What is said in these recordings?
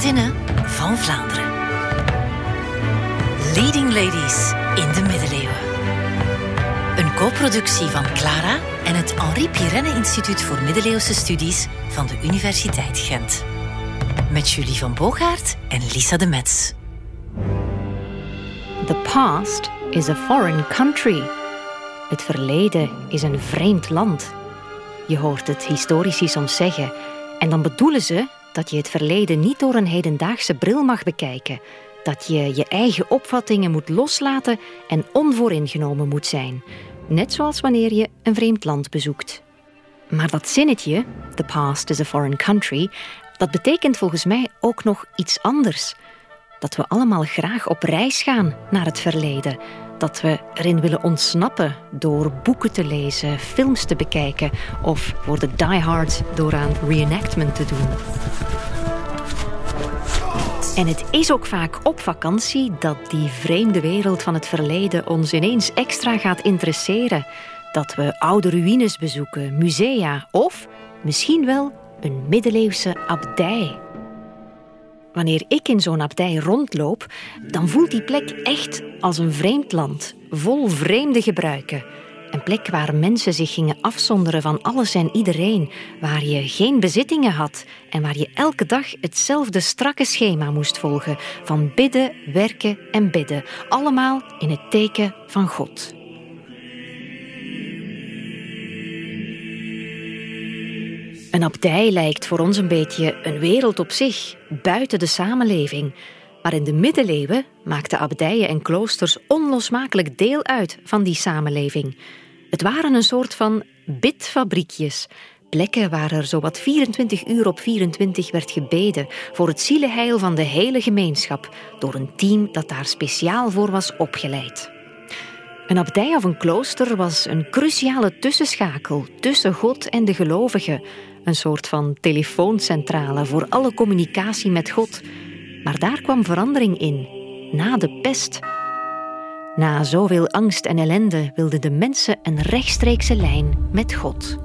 Van Vlaanderen. Leading Ladies in de middeleeuwen. Een co-productie van Clara en het Henri Pirenne Instituut voor Middeleeuwse Studies van de Universiteit Gent. Met Julie van Boogaard en Lisa de Metz. The past is a foreign country. Het verleden is een vreemd land. Je hoort het historici soms zeggen. En dan bedoelen ze dat je het verleden niet door een hedendaagse bril mag bekijken. Dat je je eigen opvattingen moet loslaten en onvooringenomen moet zijn. Net zoals wanneer je een vreemd land bezoekt. Maar dat zinnetje, the past is a foreign country, dat betekent volgens mij ook nog iets anders. Dat we allemaal graag op reis gaan naar het verleden. Dat we erin willen ontsnappen door boeken te lezen, films te bekijken of voor de diehard door aan reenactment te doen. En het is ook vaak op vakantie dat die vreemde wereld van het verleden ons ineens extra gaat interesseren. Dat we oude ruïnes bezoeken, musea of misschien wel een middeleeuwse abdij. Wanneer ik in zo'n abdij rondloop, dan voelt die plek echt als een vreemd land, vol vreemde gebruiken. Een plek waar mensen zich gingen afzonderen van alles en iedereen, waar je geen bezittingen had en waar je elke dag hetzelfde strakke schema moest volgen van bidden, werken en bidden, allemaal in het teken van God. Een abdij lijkt voor ons een beetje een wereld op zich, buiten de samenleving. Maar in de middeleeuwen maakten abdijen en kloosters onlosmakelijk deel uit van die samenleving. Het waren een soort van bidfabriekjes, plekken waar er zowat 24 uur op 24 werd gebeden voor het zielenheil van de hele gemeenschap door een team dat daar speciaal voor was opgeleid. Een abdij of een klooster was een cruciale tussenschakel tussen God en de gelovigen, een soort van telefooncentrale voor alle communicatie met God. Maar daar kwam verandering in, na de pest. Na zoveel angst en ellende wilden de mensen een rechtstreekse lijn met God.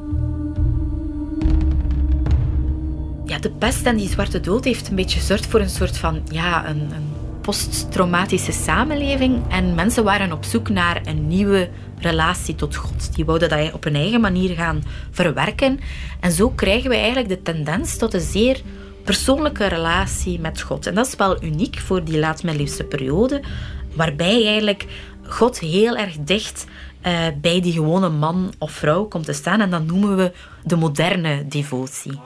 Ja, de pest en die zwarte dood heeft een beetje gezorgd voor een soort van ja, een, een posttraumatische samenleving. En mensen waren op zoek naar een nieuwe relatie tot God. Die wouden dat op hun eigen manier gaan verwerken. En zo krijgen we eigenlijk de tendens tot een zeer persoonlijke relatie met God. En dat is wel uniek voor die laatmiddeleeuwse periode, waarbij eigenlijk God heel erg dicht uh, bij die gewone man of vrouw komt te staan. En dat noemen we de moderne devotie.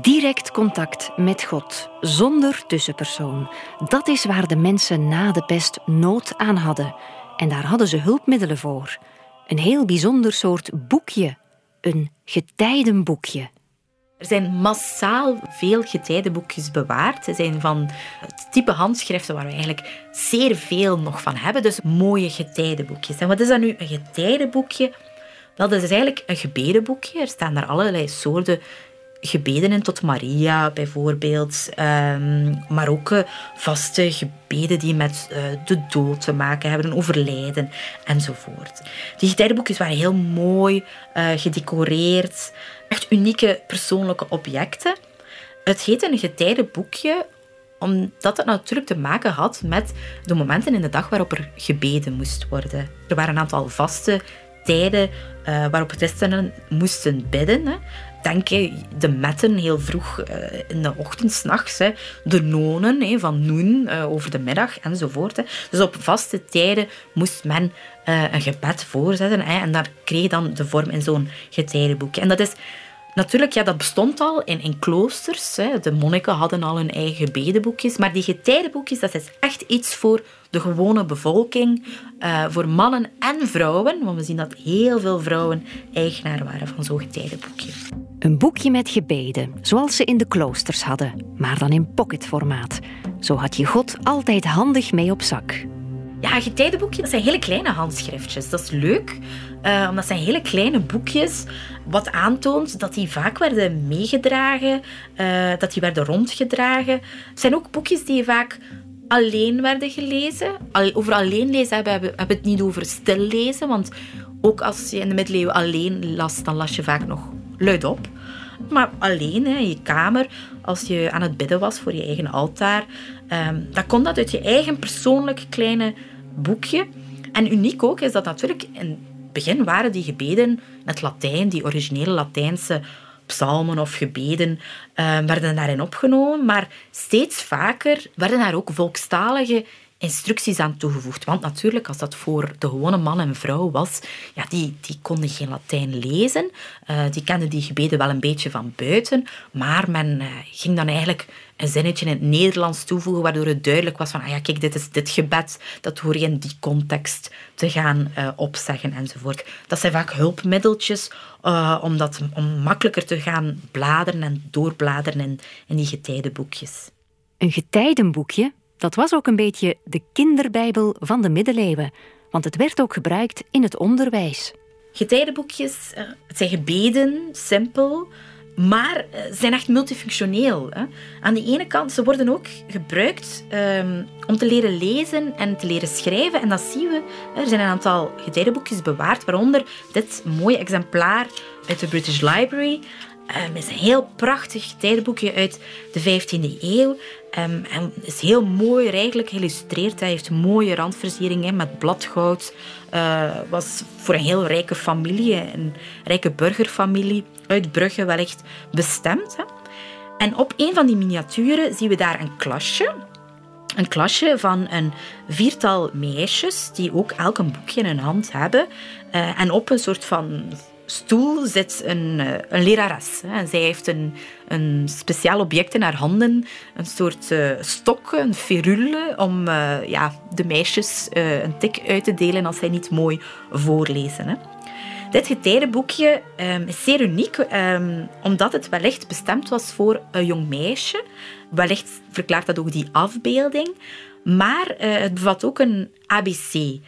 Direct contact met God, zonder tussenpersoon. Dat is waar de mensen na de pest nood aan hadden. En daar hadden ze hulpmiddelen voor. Een heel bijzonder soort boekje. Een getijdenboekje. Er zijn massaal veel getijdenboekjes bewaard. Ze zijn van het type handschriften waar we eigenlijk zeer veel nog van hebben. Dus mooie getijdenboekjes. En wat is dat nu, een getijdenboekje? Wel, dat is eigenlijk een gebedenboekje. Er staan daar allerlei soorten gebeden in tot Maria bijvoorbeeld, um, maar ook uh, vaste gebeden die met uh, de dood te maken hebben, een overlijden enzovoort. Die getijdenboekjes waren heel mooi uh, gedecoreerd, echt unieke persoonlijke objecten. Het heette een getijdenboekje omdat het natuurlijk te maken had met de momenten in de dag waarop er gebeden moest worden. Er waren een aantal vaste tijden uh, waarop christenen moesten bidden. Hè. Denk de metten heel vroeg uh, in de ochtend, s'nachts. De nonen van noen uh, over de middag enzovoort. Dus op vaste tijden moest men een gebed voorzetten. En daar kreeg dan de vorm in zo'n getijdenboekje. En dat is Natuurlijk, ja, dat bestond al in, kloosters. Hè. De monniken hadden al hun eigen gebedenboekjes. Maar die getijdenboekjes, dat is echt iets voor de gewone bevolking. Voor mannen en vrouwen. Want we zien dat heel veel vrouwen eigenaar waren van zo'n getijdenboekje. Een boekje met gebeden, zoals ze in de kloosters hadden. Maar dan in pocketformaat. Zo had je God altijd handig mee op zak. Ja, getijdenboekjes, dat zijn hele kleine handschriftjes. Dat is leuk, uh, omdat zijn hele kleine boekjes. Wat aantoont dat die vaak werden meegedragen, uh, dat die werden rondgedragen. Het zijn ook boekjes die vaak alleen werden gelezen. Over alleen lezen hebben we het niet over stil lezen, want ook als je in de middeleeuwen alleen las, dan las je vaak nog luid op. maar alleen in je kamer, als je aan het bidden was voor je eigen altaar. Um, dan kon dat uit je eigen persoonlijk kleine boekje. En uniek ook is dat natuurlijk in het begin waren die gebeden in het Latijn, die originele Latijnse psalmen of gebeden uh, werden daarin opgenomen, maar steeds vaker werden daar ook volkstalige instructies aan toegevoegd. Want natuurlijk, als dat voor de gewone man en vrouw was, ja, die, die konden geen Latijn lezen. Uh, die kenden die gebeden wel een beetje van buiten. Maar men uh, ging dan eigenlijk een zinnetje in het Nederlands toevoegen, waardoor het duidelijk was van, ah ja, kijk, dit is dit gebed, dat hoor je in die context te gaan uh, opzeggen enzovoort. Dat zijn vaak hulpmiddeltjes om, dat, om makkelijker te gaan bladeren en doorbladeren in, in die getijdenboekjes. Een getijdenboekje dat was ook een beetje de kinderbijbel van de middeleeuwen, want het werd ook gebruikt in het onderwijs. Getijdenboekjes, eh, het zijn gebeden, simpel, maar eh, zijn echt multifunctioneel. Aan de ene kant, ze worden ook gebruikt um, om te leren lezen en te leren schrijven. En dat zien we. Er zijn een aantal getijdenboekjes bewaard, waaronder dit mooie exemplaar uit de British Library. Um, is een heel prachtig getijdenboekje uit de 15e eeuw. Um, en is heel mooi rijkelijk geïllustreerd. Hij heeft mooie randversieringen met bladgoud. Uh, was voor een heel rijke familie, een rijke burgerfamilie uit Brugge wellicht bestemd. Hè. En op een van die miniaturen zien we daar een klasje. Een klasje van een viertal meisjes die ook elk een boekje in hun hand hebben. Uh, en op een soort van stoel zit een, eh, een lerares. En zij heeft een, een speciaal object in haar handen, een soort uh, stok, een ferule, om uh, ja, de meisjes een tik uit te delen als zij niet mooi voorlezen. Hè. Dit getijdenboekje um, is zeer uniek, um, omdat het wellicht bestemd was voor een jong meisje. Wellicht verklaart dat ook die afbeelding. Maar het bevat ook een ABC.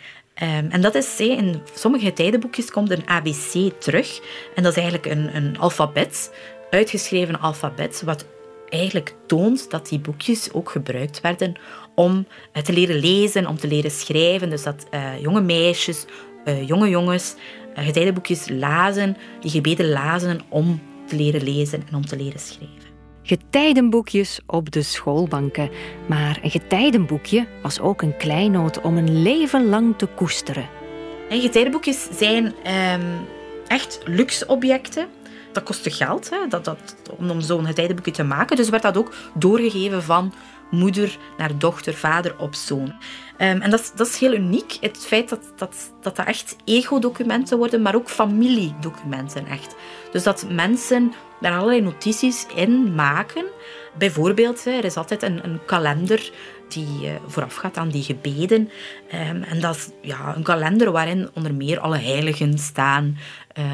Um, en dat is, in sommige tijdenboekjes komt een ABC terug. En dat is eigenlijk een, een alfabet, uitgeschreven alfabet, wat eigenlijk toont dat die boekjes ook gebruikt werden om uh, te leren lezen, om te leren schrijven. Dus dat uh, jonge meisjes, uh, jonge jongens getijdenboekjes lazen, die gebeden lazen om te leren lezen en om te leren schrijven getijdenboekjes op de schoolbanken. Maar een getijdenboekje was ook een kleinoot om een leven lang te koesteren. En getijdenboekjes zijn um, echt luxe objecten. Dat kostte geld hè, dat, dat, om zo'n getijdenboekje te maken. Dus werd dat ook doorgegeven van moeder naar dochter, vader op zoon. Um, en dat dat is heel uniek, het feit dat dat, dat, dat echt ego-documenten worden, maar ook familiedocumenten echt. Dus dat mensen daar allerlei notities in maken. Bijvoorbeeld, er is altijd een, een kalender die uh, voorafgaat aan die gebeden. Um, en dat is ja, een kalender waarin onder meer alle heiligen staan, uh,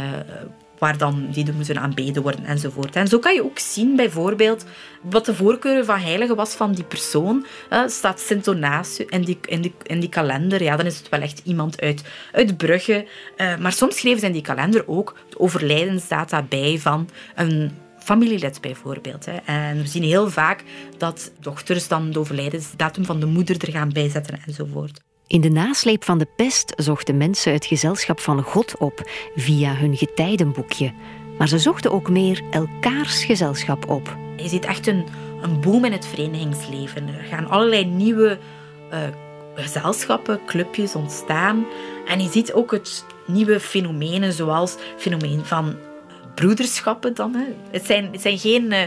waar dan die moeten aanbeden worden enzovoort. En zo kan je ook zien bijvoorbeeld wat de voorkeur van heilige was van die persoon. Staat Sint Donatius in die, in, die, in die kalender, ja, dan is het wel echt iemand uit, uit Brugge. Uh, maar soms schreven ze in die kalender ook de overlijdensdata bij van een familielid bijvoorbeeld. Hè. En we zien heel vaak dat dochters dan de overlijdensdatum van de moeder er gaan bijzetten enzovoort. In de nasleep van de pest zochten mensen het gezelschap van God op via hun getijdenboekje. Maar ze zochten ook meer elkaars gezelschap op. Je ziet echt een, een boom in het verenigingsleven. Er gaan allerlei nieuwe uh, gezelschappen, clubjes ontstaan. En je ziet ook het nieuwe fenomenen, zoals het fenomeen van broederschappen dan. Hè. Het, zijn, zijn geen... Uh,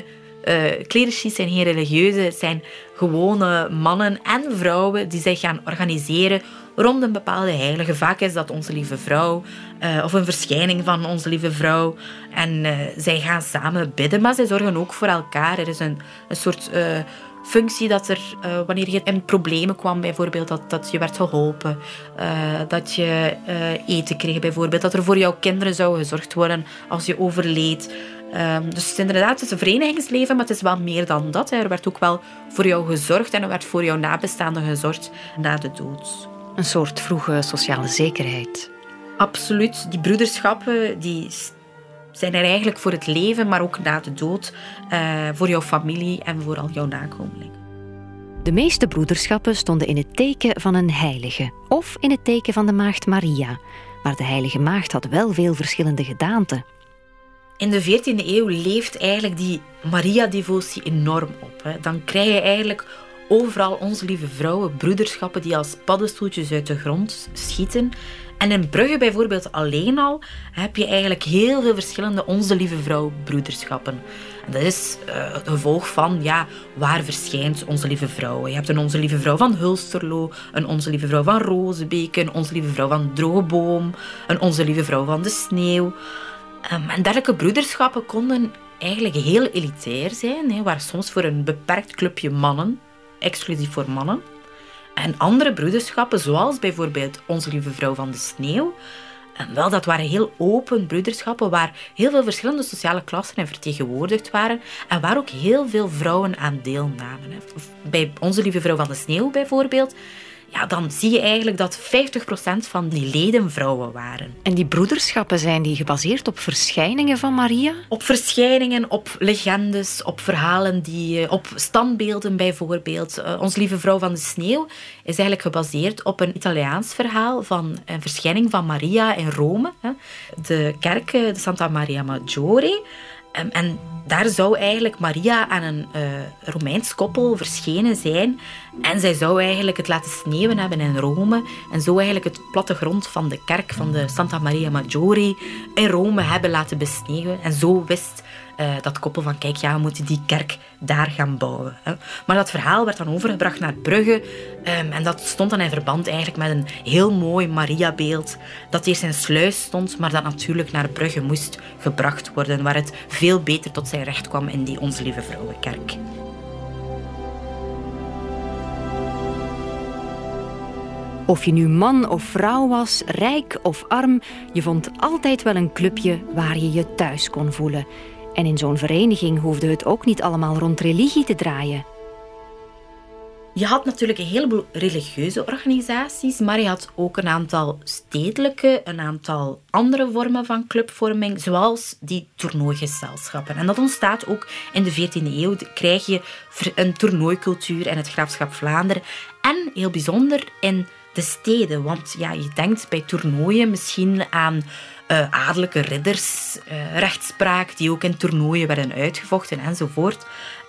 uh, clerici zijn geen religieuze, het zijn gewone mannen en vrouwen die zich gaan organiseren rond een bepaalde heilige. Vaak is dat onze lieve vrouw uh, of een verschijning van onze lieve vrouw. En uh, zij gaan samen bidden, maar zij zorgen ook voor elkaar. Er is een, een soort functie dat er, wanneer je in problemen kwam, bijvoorbeeld, dat, dat je werd geholpen, dat je eten kreeg, bijvoorbeeld, dat er voor jouw kinderen zou gezorgd worden als je overleed. Um, dus het is inderdaad het is een verenigingsleven, maar het is wel meer dan dat. Hè. Er werd ook wel voor jou gezorgd en er werd voor jouw nabestaanden gezorgd na de dood. Een soort vroege sociale zekerheid. Absoluut. Die broederschappen die zijn er eigenlijk voor het leven, maar ook na de dood. Uh, voor jouw familie en voor al jouw nakomelingen. De meeste broederschappen stonden in het teken van een heilige of in het teken van de maagd Maria. Maar de heilige maagd had wel veel verschillende gedaanten. In de 14e eeuw leeft eigenlijk die Maria-devotie enorm op. Hè. Dan krijg je eigenlijk overal onze lieve vrouwen, broederschappen die als paddenstoeltjes uit de grond schieten. En in Brugge bijvoorbeeld alleen al heb je eigenlijk heel veel verschillende Onze Lieve Vrouw broederschappen. En dat is het gevolg van, ja, waar verschijnt Onze Lieve Vrouw? Je hebt een Onze Lieve Vrouw van Hulsterlo, een Onze Lieve Vrouw van Rozenbeek, een Onze Lieve Vrouw van Drogeboom, een Onze Lieve Vrouw van de Sneeuw. Um, en dergelijke broederschappen konden eigenlijk heel elitair zijn, waar soms voor een beperkt clubje mannen, exclusief voor mannen, en andere broederschappen, zoals bijvoorbeeld Onze Lieve Vrouw van de Sneeuw, en wel, dat waren heel open broederschappen waar heel veel verschillende sociale klassen in vertegenwoordigd waren en waar ook heel veel vrouwen aan deelnamen. Bij Onze Lieve Vrouw van de Sneeuw bijvoorbeeld ja, dan zie je eigenlijk dat 50% van die leden vrouwen waren. En die broederschappen zijn die gebaseerd op verschijningen van Maria? Op verschijningen, op legendes, op verhalen, die, eh, op standbeelden bijvoorbeeld. Uh, Ons Lieve Vrouw van de Sneeuw is eigenlijk gebaseerd op een Italiaans verhaal van een verschijning van Maria in Rome. De kerk, de Santa Maria Maggiore. Ehm, en daar zou eigenlijk Maria aan een uh, Romeins koppel verschenen zijn. En zij zou eigenlijk het laten sneeuwen hebben in Rome. En zo eigenlijk het plattegrond van de kerk van de Santa Maria Maggiore in Rome hebben laten besneeuwen. En zo wist uh, dat koppel van kijk, ja, we moeten die kerk daar gaan bouwen. Hè. Maar dat verhaal werd dan overgebracht naar Brugge um, en dat stond dan in verband eigenlijk met een heel mooi Mariabeeld dat eerst in Sluis stond, maar dat natuurlijk naar Brugge moest gebracht worden, waar het veel beter tot zijn recht kwam in die Onze Lieve Vrouwenkerk. Of je nu man of vrouw was, rijk of arm, je vond altijd wel een clubje waar je je thuis kon voelen. En in zo'n vereniging hoefde het ook niet allemaal rond religie te draaien. Je had natuurlijk een heleboel religieuze organisaties, maar je had ook een aantal stedelijke, een aantal andere vormen van clubvorming, zoals die toernooigezelschappen. En dat ontstaat ook in de 14e eeuw. Krijg je een toernooicultuur in het graafschap Vlaanderen. En heel bijzonder in de steden. Want ja, je denkt bij toernooien misschien aan uh, adellijke ridders, uh, rechtspraak, die ook in toernooien werden uitgevochten enzovoort.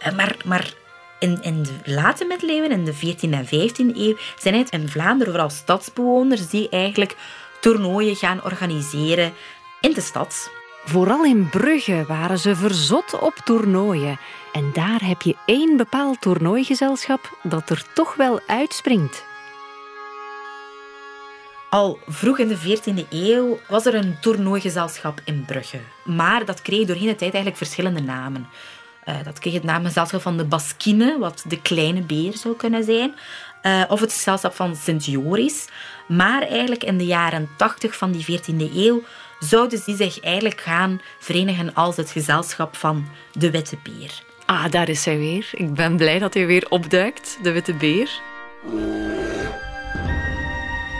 Uh, maar, maar in, in de late middeleeuwen, in de 14e en 15e eeuw, zijn het in Vlaanderen vooral stadsbewoners die eigenlijk toernooien gaan organiseren in de stad. Vooral in Brugge waren ze verzot op toernooien. En daar heb je één bepaald toernooigezelschap dat er toch wel uitspringt. Al vroeg in de 14e eeuw was er een toernooigezelschap in Brugge. Maar dat kreeg doorheen de tijd eigenlijk verschillende namen. Uh, dat kreeg het naamgezelschap van de Baskine, wat de kleine beer zou kunnen zijn. Uh, of het gezelschap van Sint Joris. Maar eigenlijk in de jaren 80 van die 14e eeuw zouden die zich eigenlijk gaan verenigen als het gezelschap van de Witte Beer. Ah, daar is hij weer. Ik ben blij dat hij weer opduikt, de Witte Beer.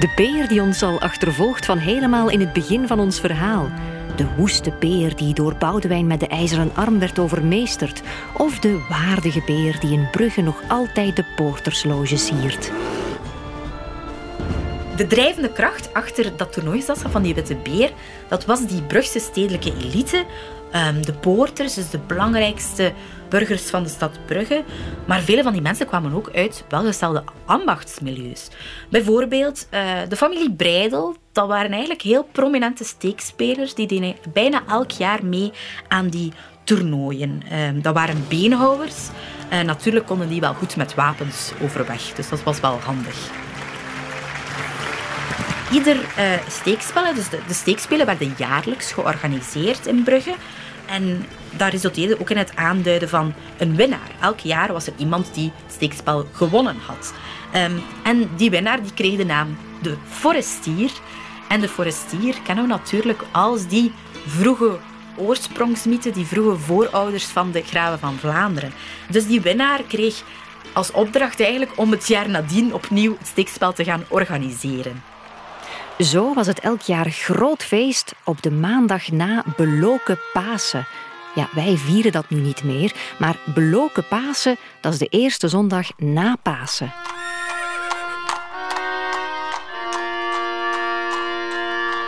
De beer die ons al achtervolgt van helemaal in het begin van ons verhaal. De woeste beer die door Boudewijn met de ijzeren arm werd overmeesterd. Of de waardige beer die in Brugge nog altijd de poortersloge siert. De drijvende kracht achter dat toernooigezelschap van die Witte Beer, dat was die Brugse stedelijke elite. Ehm, de poorters, dus de belangrijkste burgers van de stad Brugge. Maar vele van die mensen kwamen ook uit welgestelde ambachtsmilieus. Bijvoorbeeld uh, de familie Breidel, dat waren eigenlijk heel prominente steekspelers. Die deden bijna elk jaar mee aan die toernooien. Uh, dat waren beenhouwers. Uh, natuurlijk konden die wel goed met wapens overweg, dus dat was wel handig. Ieder uh, steekspel, dus de, de steekspelen, werden jaarlijks georganiseerd in Brugge. En dat resulteerde ook in het aanduiden van een winnaar. Elk jaar was er iemand die het steekspel gewonnen had. Um, en die winnaar die kreeg de naam de Forestier. En de Forestier kennen we natuurlijk als die vroege oorsprongsmythe, die vroege voorouders van de graven van Vlaanderen. Dus die winnaar kreeg als opdracht eigenlijk om het jaar nadien opnieuw het steekspel te gaan organiseren. Zo was het elk jaar groot feest op de maandag na Beloken Pasen. Ja, wij vieren dat nu niet meer, maar Beloken Pasen, dat is de eerste zondag na Pasen.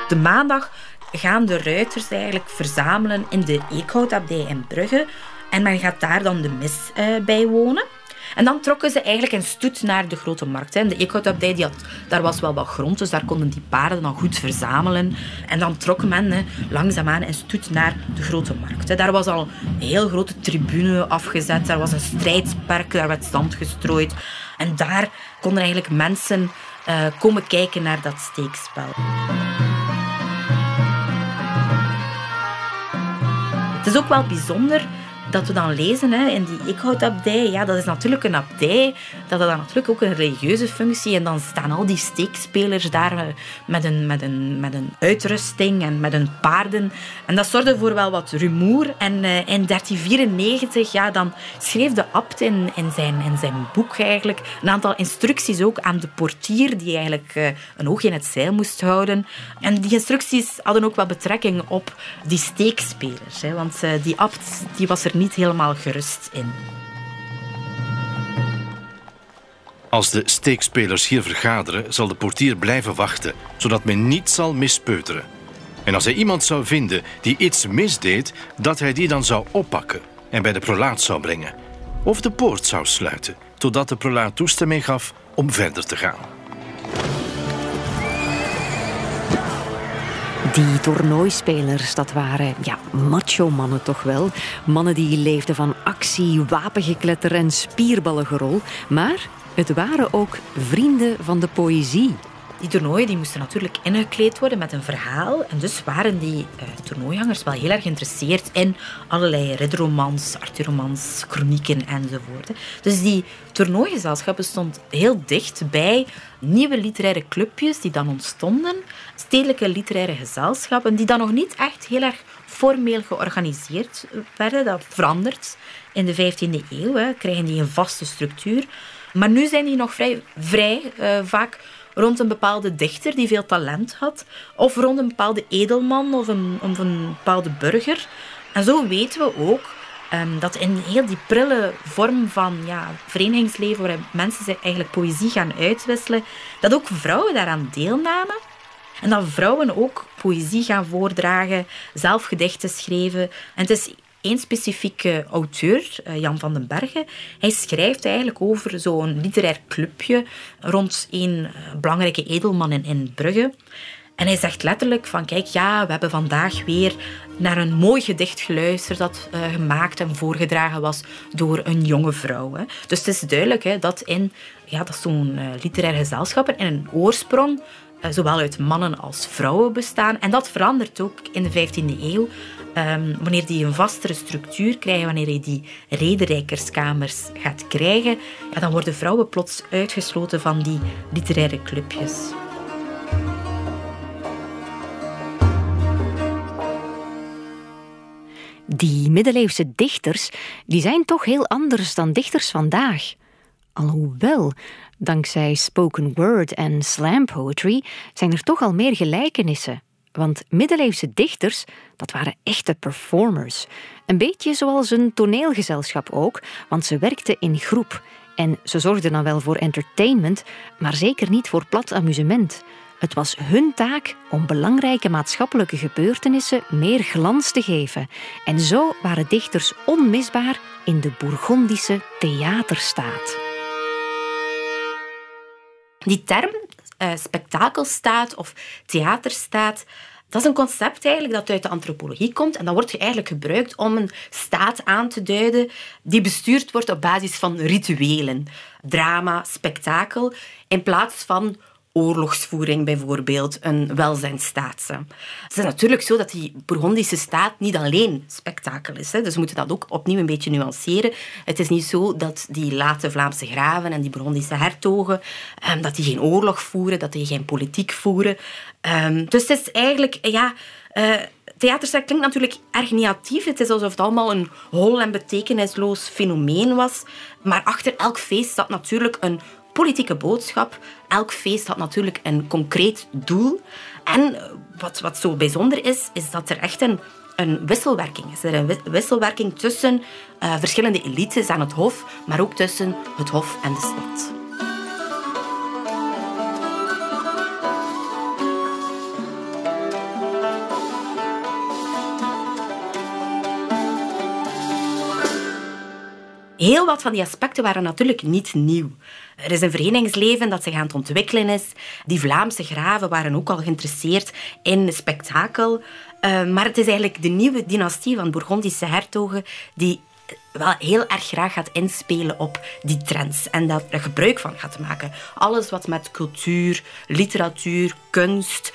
De maandag gaan de ruiters eigenlijk verzamelen in de Eekhoudabdij in Brugge. En men gaat daar dan de mis uh, bijwonen. En dan trokken ze eigenlijk in stoet naar de grote markt. Hè. De Eekhoudabdij, die had, daar was wel wat grond, dus daar konden die paarden dan goed verzamelen. En dan trok men hè, langzaamaan in stoet naar de grote markt. Hè. Daar was al een heel grote tribune afgezet, daar was een strijdperk, daar werd zand gestrooid. En daar konden eigenlijk mensen uh, komen kijken naar dat steekspel. Het is ook wel bijzonder dat we dan lezen hè, in die Eekhoudabdij, ja, dat is natuurlijk een abdij, dat had dan natuurlijk ook een religieuze functie. En dan staan al die steekspelers daar eh, met een, met een, met een uitrusting en met hun paarden. En dat zorgde voor wel wat rumoer. En uh, in 1394, ja, dan schreef de abt in, in, zijn, in zijn boek eigenlijk een aantal instructies ook aan de portier, die eigenlijk uh, een oog in het zeil moest houden. En die instructies hadden ook wel betrekking op die steekspelers. Hè, want die abt die was er niet helemaal gerust in. Als de steekspelers hier vergaderen, zal de portier blijven wachten, zodat men niet zal mispeuteren. En als hij iemand zou vinden die iets misdeed, dat hij die dan zou oppakken en bij de prolaat zou brengen. Of de poort zou sluiten, totdat de prolaat toestemming gaf om verder te gaan. Die toernooispelers, dat waren ja, macho-mannen toch wel. Mannen die leefden van actie, wapengekletter en spierballengerol. Maar het waren ook vrienden van de poëzie. Die toernooien die moesten natuurlijk ingekleed worden met een verhaal. En dus waren die uh, toernooihangers wel heel erg geïnteresseerd in allerlei ridderromans, Arthurromans, chronieken enzovoort. Dus die toernooigezelschappen stond heel dicht bij nieuwe literaire clubjes die dan ontstonden. Stedelijke literaire gezelschappen die dan nog niet echt heel erg formeel georganiseerd werden. Dat verandert in de 15e eeuw. Hè. Krijgen die een vaste structuur. Maar nu zijn die nog vrij, vrij uh, vaak rond een bepaalde dichter die veel talent had, of rond een bepaalde edelman of een, een bepaalde burger. En zo weten we ook um, dat in heel die prille vorm van ja, verenigingsleven, waar mensen eigenlijk poëzie gaan uitwisselen, dat ook vrouwen daaraan deelnamen. En dat vrouwen ook poëzie gaan voordragen, zelf gedichten schreven. En het is één specifieke auteur, eh, Jan van den Bergen. Hij schrijft eigenlijk over zo'n literair clubje rond een eh, belangrijke edelman in, Brugge. En hij zegt letterlijk van, kijk, ja, we hebben vandaag weer naar een mooi gedicht geluisterd dat uh, gemaakt en voorgedragen was door een jonge vrouw. Hè. Dus het is duidelijk hè, dat in ja, dat zo'n literair gezelschap in een oorsprong zowel uit mannen als vrouwen bestaan. En dat verandert ook in de 15e eeuw um, wanneer die een vastere structuur krijgen, wanneer je die rederijkerskamers gaat krijgen, dan worden vrouwen plots uitgesloten van die literaire clubjes. Die middeleeuwse dichters die zijn toch heel anders dan dichters vandaag. Alhoewel, dankzij spoken word en slam poetry zijn er toch al meer gelijkenissen. Want middeleeuwse dichters, dat waren echte performers. Een beetje zoals een toneelgezelschap ook, want ze werkten in groep. En ze zorgden dan wel voor entertainment, maar zeker niet voor plat amusement. Het was hun taak om belangrijke maatschappelijke gebeurtenissen meer glans te geven. En zo waren dichters onmisbaar in de Bourgondische theaterstaat. Die term uh, of theaterstaat. Dat is een concept eigenlijk dat uit de antropologie komt en dat wordt eigenlijk gebruikt om een staat aan te duiden die bestuurd wordt op basis van rituelen, drama, spektakel, in plaats van oorlogsvoering bijvoorbeeld, een welzijnstaat. Het is natuurlijk zo dat die Bourgondische staat niet alleen spektakel is. Hè. Dus we moeten dat ook opnieuw een beetje nuanceren. Het is niet zo dat die late Vlaamse graven en die Bourgondische hertogen, ehm, dat die geen oorlog voeren, dat die geen politiek voeren. Um, dus het is eigenlijk, ja... Uh, klinkt natuurlijk erg negatief. Het is alsof het allemaal een hol en betekenisloos fenomeen was. Maar achter elk feest staat natuurlijk een politieke boodschap. Elk feest had natuurlijk een concreet doel. En wat, wat zo bijzonder is, is dat er echt een, een wisselwerking is. Er een wisselwerking tussen uh, verschillende elites aan het hof, maar ook tussen het hof en de stad. Heel wat van die aspecten waren natuurlijk niet nieuw. Er is een verenigingsleven dat zich aan het ontwikkelen is. Die Vlaamse graven waren ook al geïnteresseerd in spektakel. Uh, maar het is eigenlijk de nieuwe dynastie van Bourgondische hertogen die wel heel erg graag gaat inspelen op die trends en daar gebruik van gaat maken. Alles wat met cultuur, literatuur, kunst,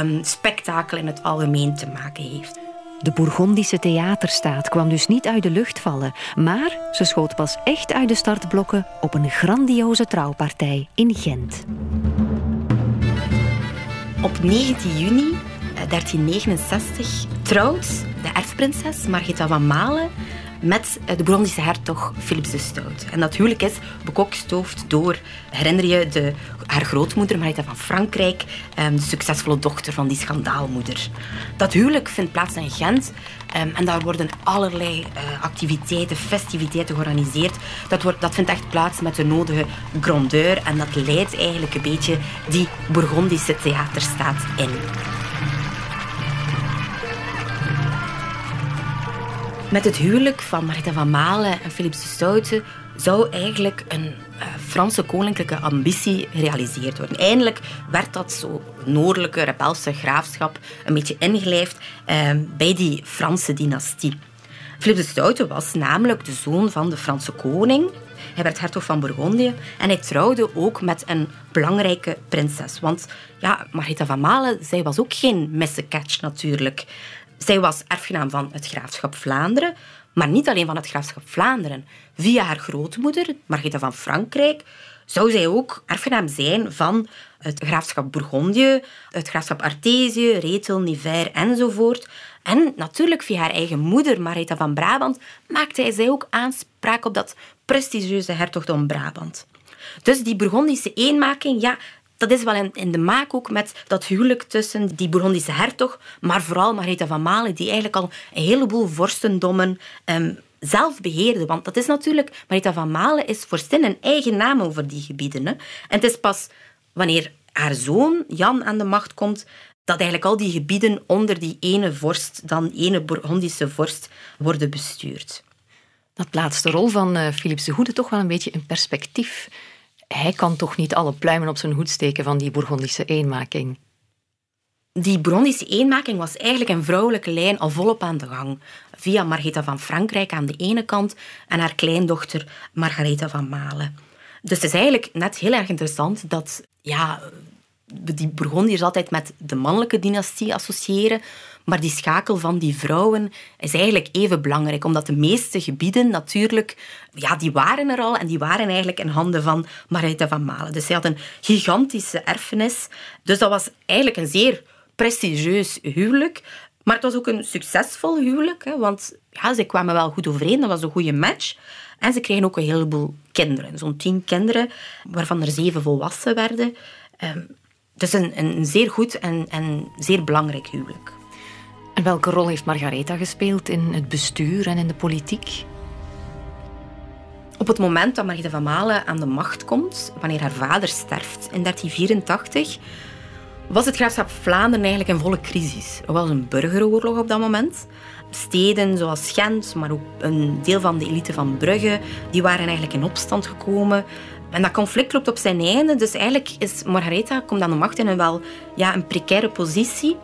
um, spektakel in het algemeen te maken heeft. De Bourgondische theaterstaat kwam dus niet uit de lucht vallen, maar ze schoot pas echt uit de startblokken op een grandioze trouwpartij in Gent. Op 19 juni 1369 eh, trouwt de erfprinses Margita van Malen met de Bourgondische hertog Philips de Stout. En dat huwelijk is bekokstoofd door, herinner je, de, haar grootmoeder Marita van Frankrijk, ehm, de succesvolle dochter van die schandaalmoeder. Dat huwelijk vindt plaats in Gent ehm, en daar worden allerlei uh, activiteiten, festiviteiten georganiseerd. Dat, wordt, dat vindt echt plaats met de nodige grandeur en dat leidt eigenlijk een beetje die Bourgondische theaterstaat in. Met het huwelijk van Marita van Malen en Philips de Stoute zou eigenlijk een uh, Franse koninklijke ambitie gerealiseerd worden. Eindelijk werd dat zo noordelijke rebelse graafschap een beetje ingelijfd uh, bij die Franse dynastie. Philips de Stoute was namelijk de zoon van de Franse koning. Hij werd hertog van Bourgondië en hij trouwde ook met een belangrijke prinses. Want ja, Marita van Malen, zij was ook geen missencatch natuurlijk. Zij was erfgenaam van het graafschap Vlaanderen, maar niet alleen van het graafschap Vlaanderen. Via haar grootmoeder, Margitha van Frankrijk, zou zij ook erfgenaam zijn van het graafschap Bourgondië, het graafschap Artesië, Rethel, Nivelles enzovoort. En natuurlijk via haar eigen moeder, Marita van Brabant, maakte zij ook aanspraak op dat prestigieuze hertogdom Brabant. Dus die Bourgondische eenmaking, ja, dat is wel in, de maak ook met dat huwelijk tussen die Bourgondische hertog, maar vooral Margaretha van Malen, die eigenlijk al een heleboel vorstendommen um, zelf beheerde. Want dat is natuurlijk, Margaretha van Malen is vorstin een eigen naam over die gebieden. Hè. En het is pas wanneer haar zoon Jan aan de macht komt, dat eigenlijk al die gebieden onder die ene vorst, dan ene Bourgondische vorst, worden bestuurd. Dat plaatst de rol van uh, Philips de Goede toch wel een beetje in perspectief hij kan toch niet alle pluimen op zijn hoed steken van die Bourgondische eenmaking? Die Bourgondische eenmaking was eigenlijk een vrouwelijke lijn al volop aan de gang. Via Margaretha van Frankrijk aan de ene kant en haar kleindochter Margaretha van Malen. Dus het is eigenlijk net heel erg interessant dat ja, die Bourgondiërs altijd met de mannelijke dynastie associëren, maar die schakel van die vrouwen is eigenlijk even belangrijk, omdat de meeste gebieden natuurlijk, ja, die waren er al en die waren eigenlijk in handen van Margaretha van Malen. Dus zij had een gigantische erfenis. Dus dat was eigenlijk een zeer prestigieus huwelijk. Maar het was ook een succesvol huwelijk, hè, want ja, ze kwamen wel goed overeen, dat was een goede match. En ze kregen ook een heleboel kinderen, zo'n tien kinderen, waarvan er zeven volwassen werden. Ehm, dus een, een zeer goed en, en zeer belangrijk huwelijk. En welke rol heeft Margaretha gespeeld in het bestuur en in de politiek? Op het moment dat Margaretha van Malen aan de macht komt, wanneer haar vader sterft in 1384, was het graafschap Vlaanderen eigenlijk een volle crisis. Er was een burgeroorlog op dat moment. Steden zoals Gent, maar ook een deel van de elite van Brugge, die waren eigenlijk in opstand gekomen. En dat conflict loopt op zijn einde. Dus eigenlijk is Margaretha komt aan de macht in een wel ja, een precaire positie.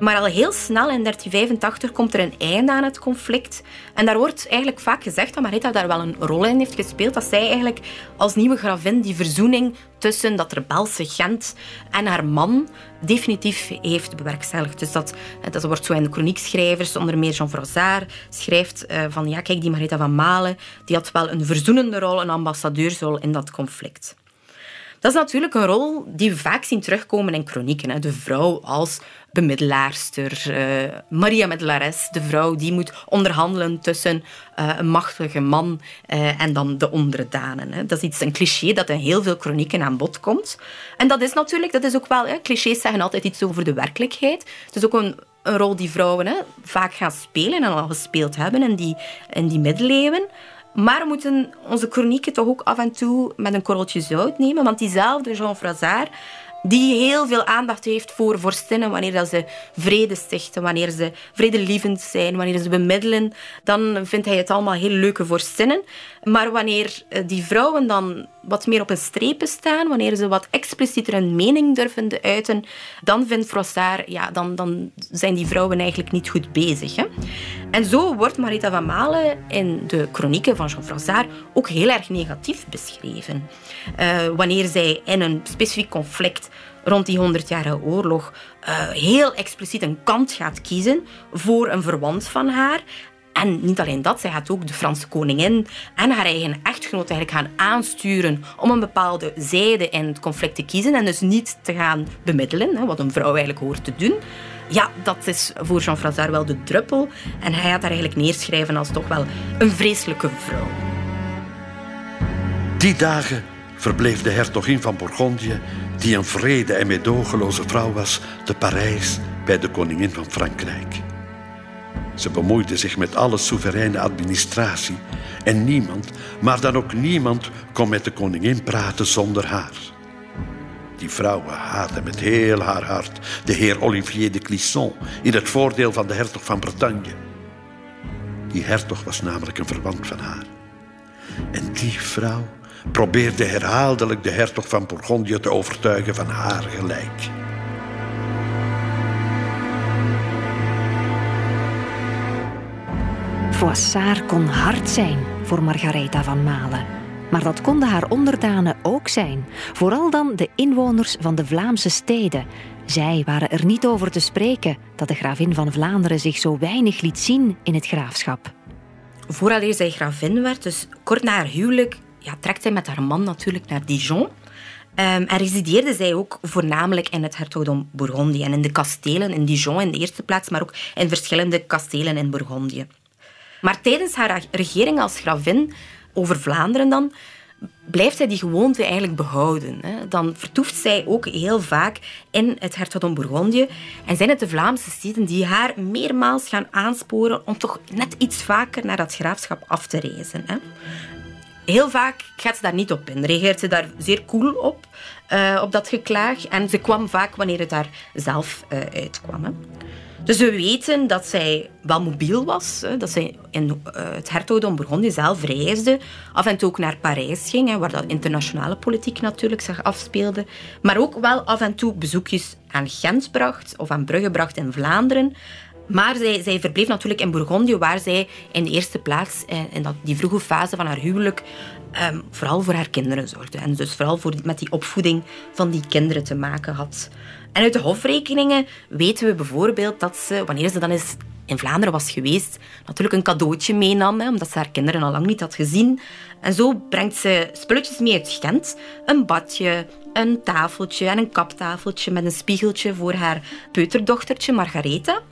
Maar al heel snel in 1385 komt er een einde aan het conflict. En daar wordt eigenlijk vaak gezegd dat Marita daar wel een rol in heeft gespeeld. Dat zij eigenlijk als nieuwe gravin die verzoening tussen dat rebelse Gent en haar man definitief heeft bewerkstelligd. Dus dat, dat wordt zo in de chroniekschrijvers, onder meer Jean Froissart, schrijft uh, van ja, kijk, die Marita van Malen, die had wel een verzoenende rol, een ambassadeursrol in dat conflict. Dat is natuurlijk een rol die we vaak zien terugkomen in chronieken. De vrouw als bemiddelaarster, uh, Maria Middelares, de vrouw die moet onderhandelen tussen uh, een machtige man uh, en dan de onderdanen. Hè. Dat is iets, een cliché dat in heel veel chronieken aan bod komt. En dat is natuurlijk, dat is ook wel, hè, clichés zeggen altijd iets over de werkelijkheid. Het is ook een, een rol die vrouwen hè, vaak gaan spelen en al gespeeld hebben in die, in die middeleeuwen. Maar we moeten onze chronieken toch ook af en toe met een korreltje zout nemen, want diezelfde Jean Frazard die heel veel aandacht heeft voor vorstinnen wanneer dat ze vrede stichten, wanneer ze vredelievend zijn, wanneer ze bemiddelen. Dan vindt hij het allemaal heel leuke vorstinnen. Maar wanneer eh, die vrouwen dan wat meer op een strepen staan, wanneer ze wat explicieter hun mening durven uiten, dan vindt Froissart, ja, dan, dan zijn die vrouwen eigenlijk niet goed bezig. Hè? En zo wordt Marita van Malen in de chronieken van Jean Froissart ook heel erg negatief beschreven. Uh, wanneer zij in een specifiek conflict rond die 100-jarige oorlog uh, heel expliciet een kant gaat kiezen voor een verwant van haar. En niet alleen dat, zij gaat ook de Franse koningin en haar eigen echtgenoot eigenlijk gaan aansturen om een bepaalde zijde in het conflict te kiezen en dus niet te gaan bemiddelen, wat een vrouw eigenlijk hoort te doen. Ja, dat is voor Jean Frazard wel de druppel. En hij gaat haar eigenlijk neerschrijven als toch wel een vreselijke vrouw. Die dagen verbleef de hertogin van Bourgondië, die een vrede en meedogenloze vrouw was, te Parijs bij de koningin van Frankrijk. Ze bemoeide zich met alle soevereine administratie en niemand, maar dan ook niemand, kon met de koningin praten zonder haar. Die vrouwen haatte met heel haar hart de heer Olivier de Clisson in het voordeel van de hertog van Bretagne. Die hertog was namelijk een verwant van haar. En die vrouw probeerde herhaaldelijk de hertog van Bourgondië te overtuigen van haar gelijk. Froissart kon hard zijn voor Margaretha van Malen. Maar dat konden haar onderdanen ook zijn, vooral dan de inwoners van de Vlaamse steden. Zij waren er niet over te spreken dat de gravin van Vlaanderen zich zo weinig liet zien in het graafschap. Vooraleer zij gravin werd, dus kort na haar huwelijk, ja, trekt zij met haar man natuurlijk naar Dijon. Um, en resideerde zij ook voornamelijk in het hertogdom Bourgondië en in de kastelen in Dijon in de eerste plaats, maar ook in verschillende kastelen in Bourgondië. Maar tijdens haar regering als gravin over Vlaanderen dan, blijft zij die gewoonte eigenlijk behouden. Dan vertoeft zij ook heel vaak in het hertogdom Bourgondië. En zijn het de Vlaamse steden die haar meermaals gaan aansporen om toch net iets vaker naar dat graafschap af te reizen. Heel vaak gaat ze daar niet op in. Reageert ze daar zeer cool op, uh, op dat geklaag. En ze kwam vaak wanneer het daar zelf uh, uitkwam. Hè. Dus we weten dat zij wel mobiel was. Dat zij in eh, het hertogdom Bourgondië zelf reisde. Af en toe ook naar Parijs ging, waar dat internationale politiek natuurlijk zich afspeelde. Maar ook wel af en toe bezoekjes aan Gent bracht of aan Brugge bracht in Vlaanderen. Maar zij, zij verbleef natuurlijk in Bourgondië, waar zij in de eerste plaats, eh, in dat, die vroege fase van haar huwelijk, um, vooral voor haar kinderen zorgde. En dus vooral voor, met die opvoeding van die kinderen te maken had. En uit de hofrekeningen weten we bijvoorbeeld dat ze, wanneer ze dan eens in Vlaanderen was geweest, natuurlijk een cadeautje meenam, hè, omdat ze haar kinderen al lang niet had gezien. En zo brengt ze spulletjes mee uit Gent. Een badje, een tafeltje en een kaptafeltje met een spiegeltje voor haar peuterdochtertje Margaretha.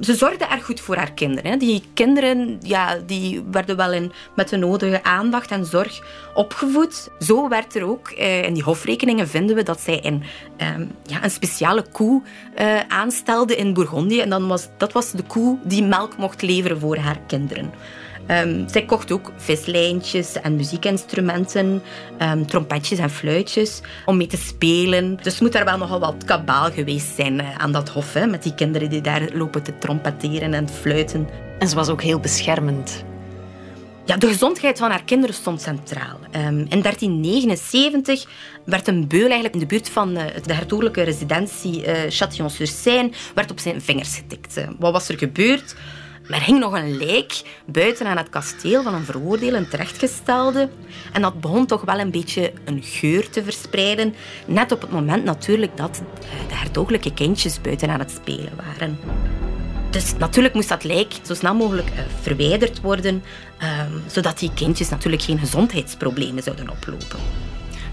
Ze zorgde erg goed voor haar kinderen. Die kinderen ja, die werden wel in, met de nodige aandacht en zorg opgevoed. Zo werd er ook, eh, in die hofrekeningen vinden we dat zij een, ehm, ja, een speciale koe eh, aanstelde in Bourgondië. En dan was, dat was de koe die melk mocht leveren voor haar kinderen. Um, zij kocht ook vislijntjes en muziekinstrumenten, um, trompetjes en fluitjes om mee te spelen. Dus moet er wel nogal wat kabaal geweest zijn uh, aan dat hof, hè, met die kinderen die daar lopen te trompeteren en fluiten. En ze was ook heel beschermend. Ja, de gezondheid van haar kinderen stond centraal. Um, in 1379 werd een beul eigenlijk in de buurt van uh, de hertogelijke residentie uh, Châtillon-sur-Seine werd op zijn vingers getikt. Wat was er gebeurd? Er hing nog een lijk buiten aan het kasteel van een veroordeelde terechtgestelde. En dat begon toch wel een beetje een geur te verspreiden. Net op het moment natuurlijk dat de hertogelijke kindjes buiten aan het spelen waren. Dus natuurlijk moest dat lijk zo snel mogelijk uh, verwijderd worden, uh, zodat die kindjes natuurlijk geen gezondheidsproblemen zouden oplopen.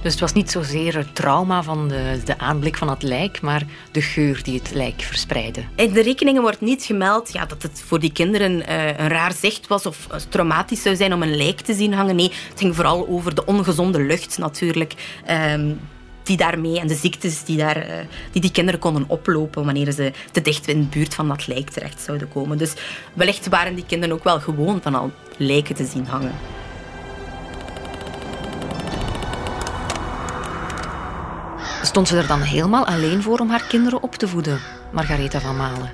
Dus het was niet zozeer het trauma van de, de aanblik van het lijk, maar de geur die het lijk verspreidde. In de rekeningen wordt niet gemeld ja, dat het voor die kinderen uh, een raar zicht was of traumatisch zou zijn om een lijk te zien hangen. Nee, het ging vooral over de ongezonde lucht natuurlijk. Um, die daarmee en de ziektes die, daar, uh, die die kinderen konden oplopen wanneer ze te dicht in de buurt van dat lijk terecht zouden komen. Dus wellicht waren die kinderen ook wel gewoon van al lijken te zien hangen. Stond ze er dan helemaal alleen voor om haar kinderen op te voeden, Margaretha van Malen?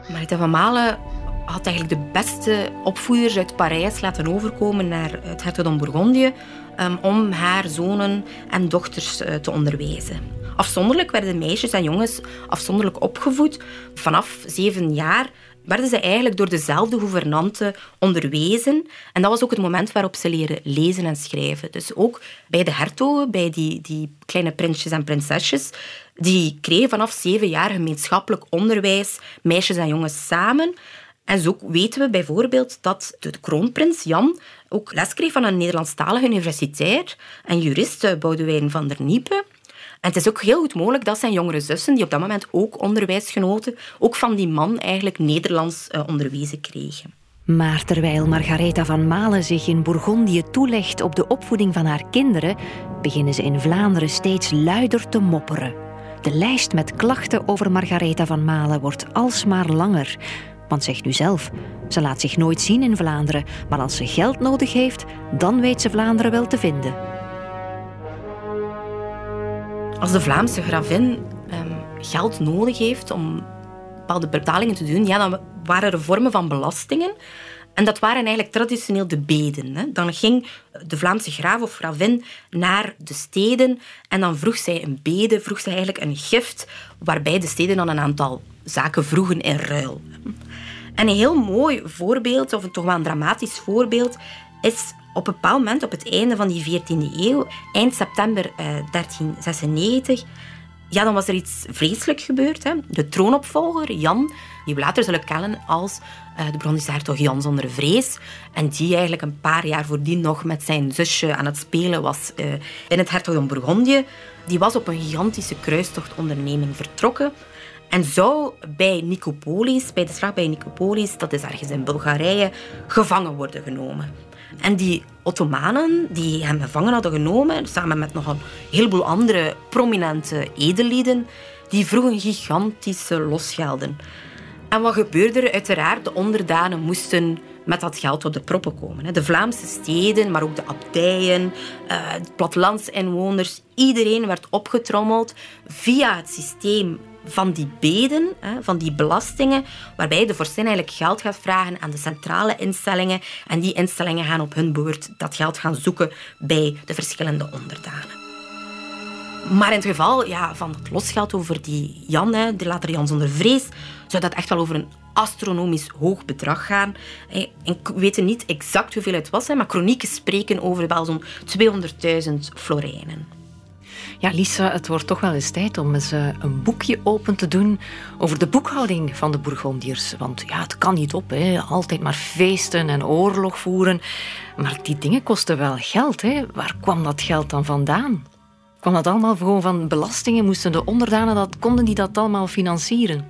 Margaretha van Malen had eigenlijk de beste opvoeders uit Parijs laten overkomen naar het hertogdom Bourgondië um, om haar zonen en dochters uh, te onderwijzen. Afzonderlijk werden meisjes en jongens afzonderlijk opgevoed. Vanaf zeven jaar werden ze eigenlijk door dezelfde gouvernante onderwezen. En dat was ook het moment waarop ze leren lezen en schrijven. Dus ook bij de hertogen, bij die, die kleine prinsjes en prinsesjes, die kregen vanaf zeven jaar gemeenschappelijk onderwijs, meisjes en jongens samen. En zo weten we bijvoorbeeld dat de kroonprins Jan ook les kreeg van een Nederlandstalige universitair en jurist Boudewijn van der Niepen. Het is ook heel goed mogelijk dat zijn jongere zussen, die op dat moment ook onderwijs genoten, ook van die man eigenlijk Nederlands uh, onderwezen kregen. Maar terwijl Margaretha van Malen zich in Bourgondië toelegt op de opvoeding van haar kinderen, beginnen ze in Vlaanderen steeds luider te mopperen. De lijst met klachten over Margaretha van Malen wordt alsmaar langer. Want zegt u zelf, ze laat zich nooit zien in Vlaanderen, maar als ze geld nodig heeft, dan weet ze Vlaanderen wel te vinden. Als de Vlaamse gravin um, geld nodig heeft om bepaalde betalingen te doen, ja, dan waren er vormen van belastingen. En dat waren eigenlijk traditioneel de beden. Hè. Dan ging de Vlaamse graaf of gravin naar de steden en dan vroeg zij een bede, vroeg zij eigenlijk een gift, waarbij de steden dan een aantal zaken vroegen in ruil. En een heel mooi voorbeeld, of toch wel een dramatisch voorbeeld, is op een bepaald moment, op het einde van die 14e eeuw, eind september eh, 1396, ja, dan was er iets vreselijk gebeurd. Hè. De troonopvolger, Jan, die we later zullen kennen als uh, de Brondische hertog Jan zonder vrees. En die eigenlijk een paar jaar voordien nog met zijn zusje aan het spelen was uh, in het hertogdom Bourgondië. Die was op een gigantische kruistochtonderneming vertrokken. En zou bij Nicopolis, bij de slag bij Nicopolis, dat is ergens in Bulgarije, gevangen worden genomen. En die Ottomanen die hem gevangen hadden genomen, samen met nog een heleboel andere prominente edellieden, die vroegen gigantische losgelden. En wat gebeurde er? Uiteraard, de onderdanen moesten met dat geld op de proppen komen. De Vlaamse steden, maar ook de abdijen, eh, plattelandsinwoners, iedereen werd opgetrommeld via het systeem van die beden, van die belastingen, waarbij de vorstin eigenlijk geld gaat vragen aan de centrale instellingen en die instellingen gaan op hun beurt dat geld gaan zoeken bij de verschillende onderdanen. Maar in het geval ja, van het losgeld over die Jan, de later Jan zonder vrees, zou dat echt wel over een astronomisch hoog bedrag gaan. Ik weet niet exact hoeveel het was, maar chronieken spreken over wel zo'n 200.000 florijnen. Ja, Lisa, het wordt toch wel eens tijd om eens eh, een boekje open te doen over de boekhouding van de Bourgondiërs. Want ja, het kan niet op, hè. altijd maar feesten en oorlog voeren. Maar die dingen kosten wel geld. Hè. Waar kwam dat geld dan vandaan? Kwam dat allemaal gewoon van belastingen? Moesten de onderdanen dat, konden die dat allemaal financieren?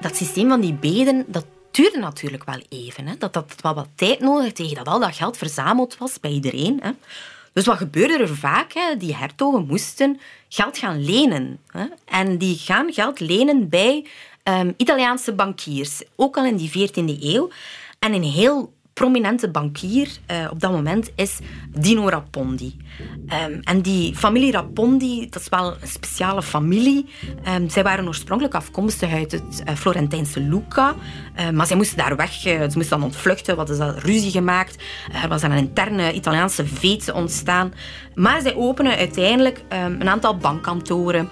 Dat systeem van die beden, dat duurde natuurlijk wel even. Hè. Dat had wel wat tijd nodig tegen dat al dat geld verzameld was bij iedereen. Hè. Dus wat gebeurde er vaak? Hè? Die hertogen moesten geld gaan lenen. Hè? En die gaan geld lenen bij um, Italiaanse bankiers, ook al in die 14e eeuw. En een heel prominente bankier uh, op dat moment is Dino Rapondi. Um, en die familie Rapondi, dat is wel een speciale familie. Um, zij waren oorspronkelijk afkomstig uit het uh, Florentijnse Lucca. Uh, maar zij moesten daar weg. ze moesten dan ontvluchten. Wat is dat? Ruzie gemaakt. er was een interne Italiaanse veet ontstaan. Maar zij openen uiteindelijk um, een aantal bankkantoren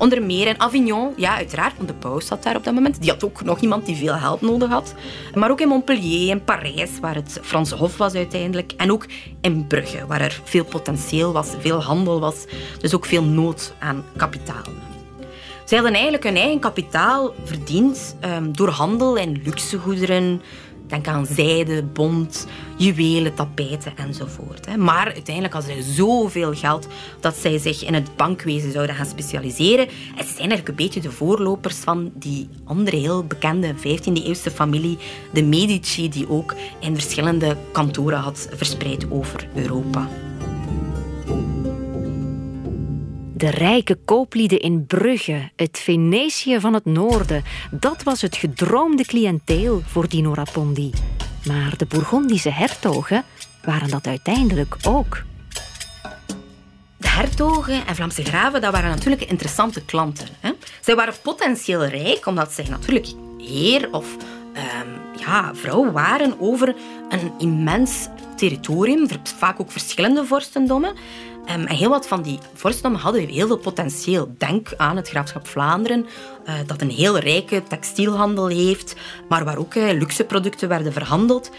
Onder meer in Avignon, ja, uiteraard, want de paus zat daar op dat moment. Die had ook nog iemand die veel help nodig had. Maar ook in Montpellier, in Parijs, waar het Franse Hof was uiteindelijk. En ook in Brugge, waar er veel potentieel was, veel handel was. Dus ook veel nood aan kapitaal. Zij hadden eigenlijk hun eigen kapitaal verdiend um, door handel in luxegoederen, Denk aan zijde, bont, juwelen, tapijten enzovoort. Maar uiteindelijk hadden zij zoveel geld dat zij zich in het bankwezen zouden gaan specialiseren. En ze zijn eigenlijk een beetje de voorlopers van die andere heel bekende 15e-eeuwse familie, de Medici, die ook in verschillende kantoren had verspreid over Europa. De rijke kooplieden in Brugge, het Venetië van het noorden, dat was het gedroomde cliënteel voor Dino Rapondi. Maar de Bourgondische hertogen waren dat uiteindelijk ook hertogen en Vlaamse graven, dat waren natuurlijk interessante klanten. Hè. Zij waren potentieel rijk, omdat zij natuurlijk heer of um, ja, vrouw waren over een immens territorium, vaak ook verschillende vorstendommen. Um, en heel wat van die vorstendommen hadden heel veel potentieel. Denk aan het graafschap Vlaanderen, uh, dat een heel rijke textielhandel heeft, maar waar ook uh, luxe producten werden verhandeld.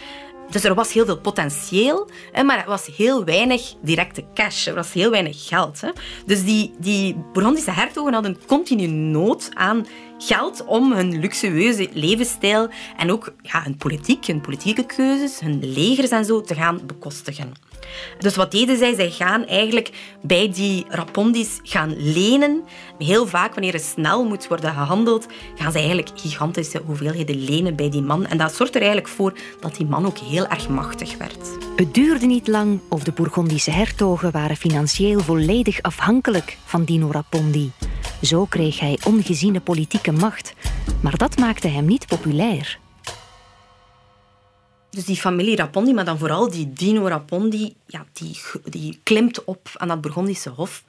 Dus er was heel veel potentieel, maar er was heel weinig directe cash. Er was heel weinig geld. Dus die, die hertogen hadden continu nood aan geld om hun luxueuze levensstijl en ook ja, hun politiek, hun politieke keuzes, hun legers en zo te gaan bekostigen. Dus wat deden zij? Zij gaan eigenlijk bij die rapondis gaan lenen. Heel vaak, wanneer er snel moet worden gehandeld, gaan zij eigenlijk gigantische hoeveelheden lenen bij die man. En dat zorgt er eigenlijk voor dat die man ook heel erg machtig werd. Het duurde niet lang of de Bourgondische hertogen waren financieel volledig afhankelijk van Dino Rapondi. Zo kreeg hij ongeziene politieke macht. Maar dat maakte hem niet populair. Dus die familie Rapondi, maar dan vooral die Dino Rapondi, ja, die, die klimt op aan dat Burgondische hof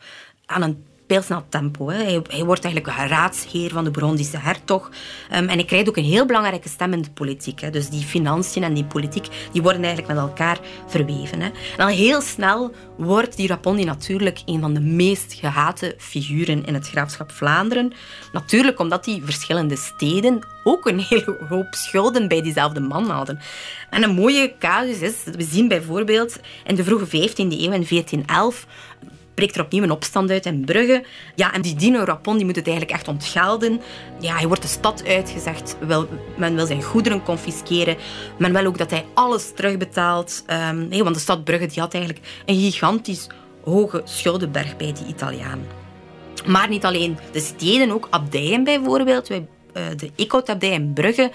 aan een pijlsnel tempo. Hij, wordt eigenlijk raadsheer van de Burgondische hertog. Um, en hij krijgt ook een heel belangrijke stem in de politiek. Hè. Dus die financiën en die politiek die worden eigenlijk met elkaar verweven. Hè. En dan heel snel wordt die Rapondi natuurlijk een van de meest gehate figuren in het graafschap Vlaanderen. Natuurlijk omdat die verschillende steden ook een hele hoop schulden bij diezelfde man hadden. En een mooie casus is, we zien bijvoorbeeld in de vroege 15e eeuw, in 1411, breekt er opnieuw een opstand uit in Brugge. Ja, en die Dino Rapon die moet het eigenlijk echt ontgelden. Ja, hij wordt de stad uitgezegd. men wil zijn goederen confisceren. Men wil ook dat hij alles terugbetaalt. Um, nee, want de stad Brugge die had eigenlijk een gigantisch hoge schuldenberg bij die Italianen. Maar niet alleen de steden, ook abdijen bijvoorbeeld. Eh, de Eekhout-abdij in Brugge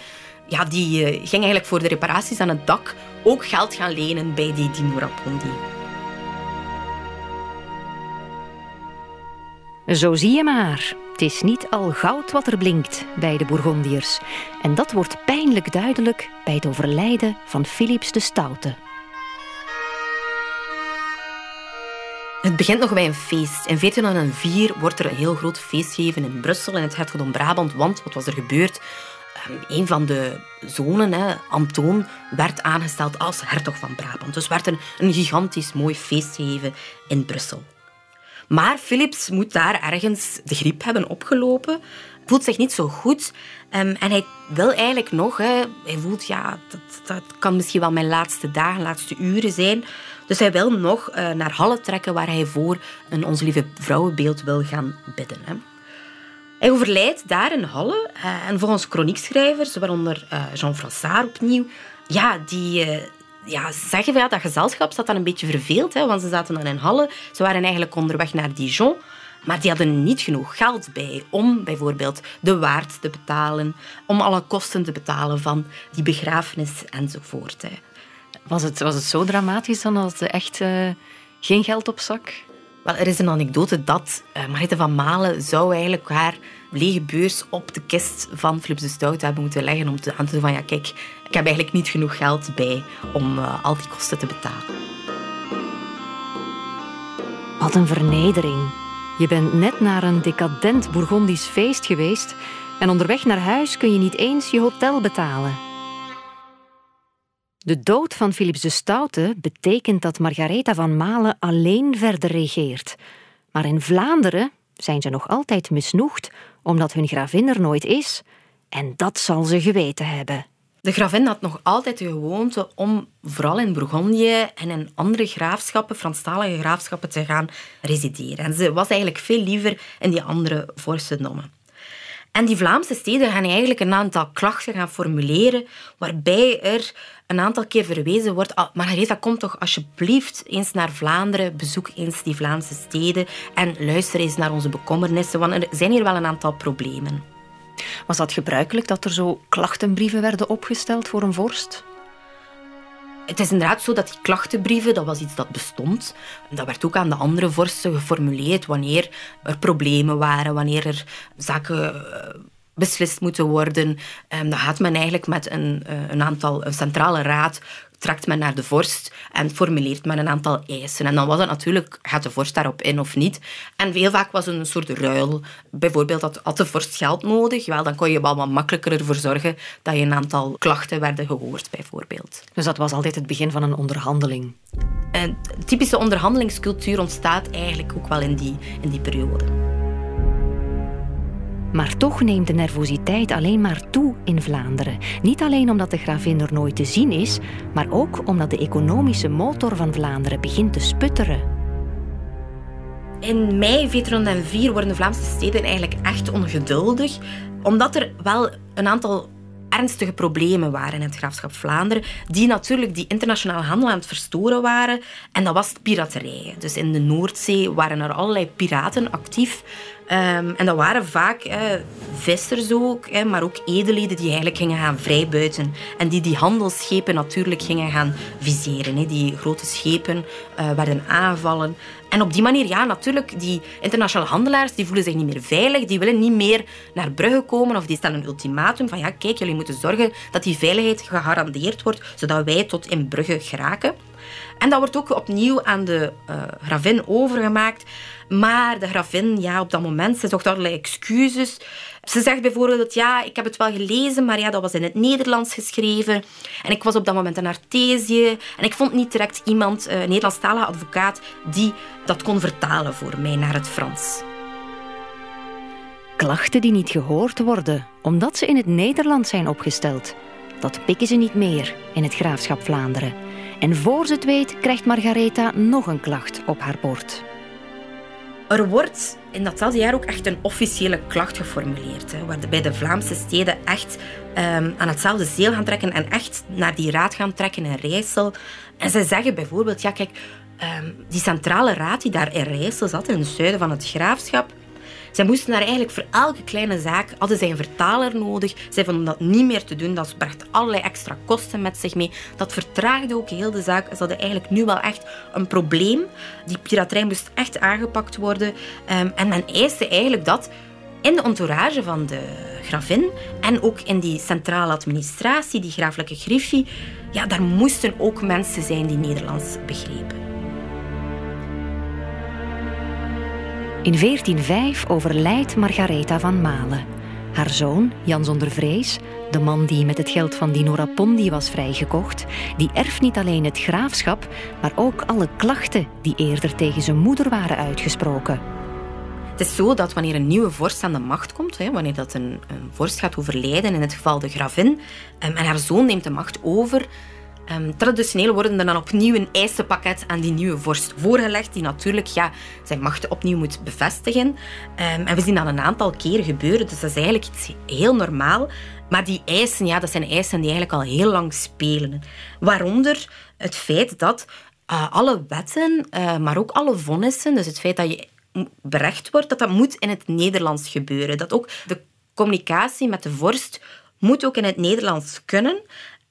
ja, die uh, ging eigenlijk voor de reparaties aan het dak ook geld gaan lenen bij die Dino Rapondi. Zo zie je maar. Het is niet al goud wat er blinkt bij de Bourgondiërs. En dat wordt pijnlijk duidelijk bij het overlijden van Philips de Stoute. Het begint nog bij een feest. In 1404 wordt er een heel groot feest gegeven in Brussel, in het Hertogdom Brabant. Want wat was er gebeurd? Ehm, een van de zonen, Antoon, werd aangesteld als hertog van Brabant. Dus werd een, een gigantisch mooi feest gegeven in Brussel. Maar Philips moet daar ergens de griep hebben opgelopen. Voelt zich niet zo goed. Um, en hij wil eigenlijk nog... Hè, hij voelt, ja, dat, dat kan misschien wel mijn laatste dagen, laatste uren zijn. Dus hij wil nog uh, naar Halle trekken waar hij voor een Onze Lieve Vrouwenbeeld wil gaan bidden. Hè. Hij overlijdt daar in Halle. Uh, en volgens chroniekschrijvers, waaronder uh, Jean Frassard opnieuw, ja, die, ja, zeggen we, ja, dat gezelschap zat dan een beetje verveeld, hè, want ze zaten dan in Halle. Ze waren eigenlijk onderweg naar Dijon. Maar die hadden niet genoeg geld bij om bijvoorbeeld de waard te betalen, om alle kosten te betalen van die begrafenis enzovoort. Hè. Was, het, was het zo dramatisch dan dat ze echt uh, geen geld op zak? Wel, er is een anekdote dat uh, van Malen zou eigenlijk haar lege beurs op de kist van Philips de Stout hebben moeten leggen om te aan te doen van ja, kijk, ik heb eigenlijk niet genoeg geld bij om uh, al die kosten te betalen. Wat een vernedering. Je bent net naar een decadent Bourgondisch feest geweest en onderweg naar huis kun je niet eens je hotel betalen. De dood van Philips de Stoute betekent dat Margaretha van Malen alleen verder regeert. Maar in Vlaanderen zijn ze nog altijd misnoegd omdat hun gravin er nooit is. En dat zal ze geweten hebben. De gravin had nog altijd de gewoonte om vooral in Bourgondië en in andere graafschappen, Franstalige graafschappen, te gaan resideren. En ze was eigenlijk veel liever in die andere vorstendommen. En die Vlaamse steden gaan eigenlijk een aantal klachten gaan formuleren, waarbij er een aantal keer verwezen wordt. Ah, Margaretha, kom toch alsjeblieft eens naar Vlaanderen, bezoek eens die Vlaamse steden en luister eens naar onze bekommernissen, want er zijn hier wel een aantal problemen. Was dat gebruikelijk dat er zo klachtenbrieven werden opgesteld voor een vorst? Het is inderdaad zo dat die klachtenbrieven, dat was iets dat bestond. Dat werd ook aan de andere vorsten geformuleerd wanneer er problemen waren, wanneer er zaken eh, beslist moeten worden. Um, dan gaat men eigenlijk met een, een aantal, een centrale raad trekt men naar de vorst en formuleert men een aantal eisen. En dan was het natuurlijk, gaat de vorst daarop in of niet? En heel vaak was het een soort ruil. Bijvoorbeeld had, had de vorst geld nodig, wel, dan kon je wel wat makkelijker ervoor zorgen dat je een aantal klachten werden gehoord, bijvoorbeeld. Dus dat was altijd het begin van een onderhandeling? Een typische onderhandelingscultuur ontstaat eigenlijk ook wel in die, in die periode. Maar toch neemt de nervositeit alleen maar toe in Vlaanderen. Niet alleen omdat de gravin er nooit te zien is, maar ook omdat de economische motor van Vlaanderen begint te sputteren. In mei 1404 worden de Vlaamse steden eigenlijk echt ongeduldig, omdat er wel een aantal ernstige problemen waren in het graafschap Vlaanderen, die natuurlijk die internationale handel aan het verstoren waren. En dat was piraterij. Dus in de Noordzee waren er allerlei piraten actief. Ehm, en dat waren vaak eh, vissers ook, maar ook edelheden die eigenlijk gingen gaan vrijbuiten. En die die handelsschepen natuurlijk gingen gaan viseren. Die grote schepen uh, werden aanvallen. En op die manier, ja, natuurlijk, die internationale handelaars die voelen zich niet meer veilig. Die willen niet meer naar Brugge komen of die stellen een ultimatum van ja, kijk, jullie moeten zorgen dat die veiligheid gegarandeerd wordt, zodat wij tot in Brugge geraken. En dat wordt ook opnieuw aan de uh, gravin overgemaakt. Maar de gravin, ja, op dat moment, ze zocht allerlei excuses. Ze zegt bijvoorbeeld, ja, ik heb het wel gelezen, maar ja, dat was in het Nederlands geschreven. En ik was op dat moment in Artesië. En ik vond niet direct iemand, eh, een Nederlandstalige advocaat, die dat kon vertalen voor mij naar het Frans. Klachten die niet gehoord worden, omdat ze in het Nederlands zijn opgesteld. Dat pikken ze niet meer in het graafschap Vlaanderen. En voor ze het weet, krijgt Margaretha nog een klacht op haar bord. Er wordt in datzelfde jaar ook echt een officiële klacht geformuleerd. Hè, waarbij de Vlaamse steden echt um, aan hetzelfde zeel gaan trekken en echt naar die raad gaan trekken in Rijssel. En ze zeggen bijvoorbeeld, ja kijk, um, die centrale raad die daar in Rijssel zat, in het zuiden van het graafschap, zij moesten daar eigenlijk voor elke kleine zaak, hadden zij een vertaler nodig. Zij vonden dat niet meer te doen. Dat bracht allerlei extra kosten met zich mee. Dat vertraagde ook heel de zaak. Ze hadden eigenlijk nu wel echt een probleem. Die piraterij moest echt aangepakt worden. Ehm, en men eiste eigenlijk dat in de entourage van de gravin en ook in die centrale administratie, die grafelijke griffie, ja, daar moesten ook mensen zijn die Nederlands begrepen. In 1405 overlijdt Margaretha van Malen. Haar zoon, Jan zonder vrees, de man die met het geld van Dino Rapondi was vrijgekocht, die erft niet alleen het graafschap, maar ook alle klachten die eerder tegen zijn moeder waren uitgesproken. Het is zo dat wanneer een nieuwe vorst aan de macht komt, wanneer dat een, een vorst gaat overlijden, in het geval de gravin, en haar zoon neemt de macht over, Um, traditioneel worden er dan opnieuw een eisenpakket aan die nieuwe vorst voorgelegd, die natuurlijk ja, zijn macht opnieuw moet bevestigen. Um, en we zien dat een aantal keren gebeuren, dus dat is eigenlijk iets heel normaal. Maar die eisen, ja, dat zijn eisen die eigenlijk al heel lang spelen. Waaronder het feit dat uh, alle wetten, uh, maar ook alle vonnissen, dus het feit dat je berecht wordt, dat dat moet in het Nederlands gebeuren. Dat ook de communicatie met de vorst moet ook in het Nederlands kunnen.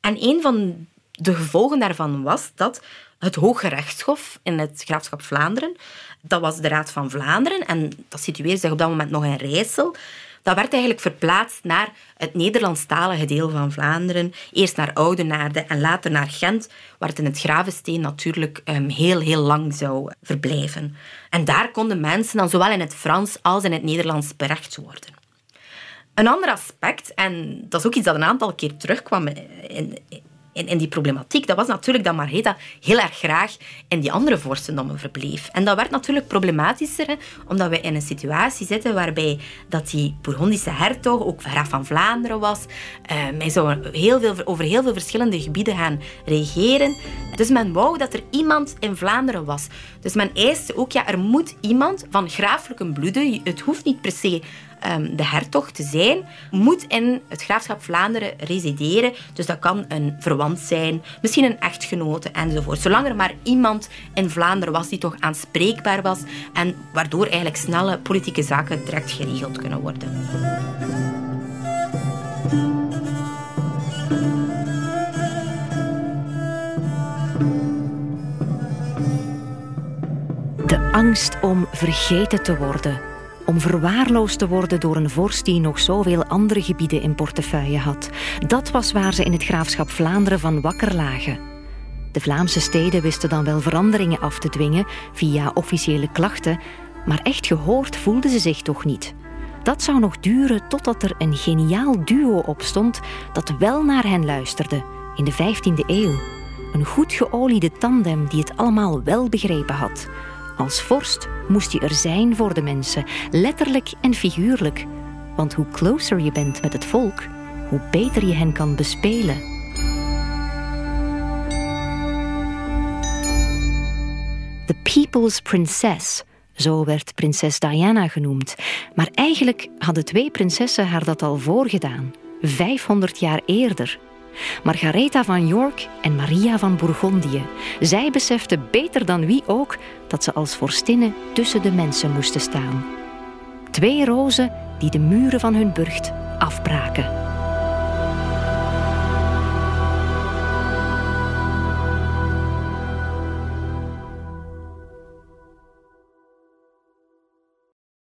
En een van de gevolgen daarvan was dat het Hoge Rechtshof in het Graafschap Vlaanderen, dat was de Raad van Vlaanderen en dat situeerde zich op dat moment nog in Rijssel, dat werd eigenlijk verplaatst naar het Nederlandstalige deel van Vlaanderen. Eerst naar Oudenaarde en later naar Gent, waar het in het Gravensteen natuurlijk um, heel, heel lang zou verblijven. En daar konden mensen dan zowel in het Frans als in het Nederlands berecht worden. Een ander aspect, en dat is ook iets dat een aantal keer terugkwam in, in, in die problematiek, dat was natuurlijk dat Margaretha heel erg graag in die andere vorstendommen verbleef. En dat werd natuurlijk problematischer, omdat we in een situatie zitten waarbij dat die Bourgondische hertog ook graaf van Vlaanderen was. Uh, hij zou heel veel, over heel veel verschillende gebieden gaan regeren. Dus men wou dat er iemand in Vlaanderen was. Dus men eiste ook, ja, er moet iemand van graaflijke bloede, het hoeft niet per se um, de hertog te zijn, moet in het graafschap Vlaanderen resideren. Dus dat kan een verwant zijn, misschien een echtgenote enzovoort. Zolang er maar iemand in Vlaanderen was die toch aanspreekbaar was en waardoor eigenlijk snelle politieke zaken direct geregeld kunnen worden. De angst om vergeten te worden om verwaarloosd te worden door een vorst die nog zoveel andere gebieden in portefeuille had. Dat was waar ze in het graafschap Vlaanderen van wakker lagen. De Vlaamse steden wisten dan wel veranderingen af te dwingen via officiële klachten, maar echt gehoord voelden ze zich toch niet. Dat zou nog duren totdat er een geniaal duo opstond dat wel naar hen luisterde in de 15e eeuw. Een goed geoliede tandem die het allemaal wel begrepen had. Als vorst moest je er zijn voor de mensen, letterlijk en figuurlijk. Want hoe closer je bent met het volk, hoe beter je hen kan bespelen. The People's Princess, zo werd prinses Diana genoemd. Maar eigenlijk hadden twee prinsessen haar dat al voorgedaan, 500 jaar eerder. Margaretha van York en Maria van Bourgondië. Zij beseften beter dan wie ook dat ze als vorstinnen tussen de mensen moesten staan. Twee rozen die de muren van hun burcht afbraken.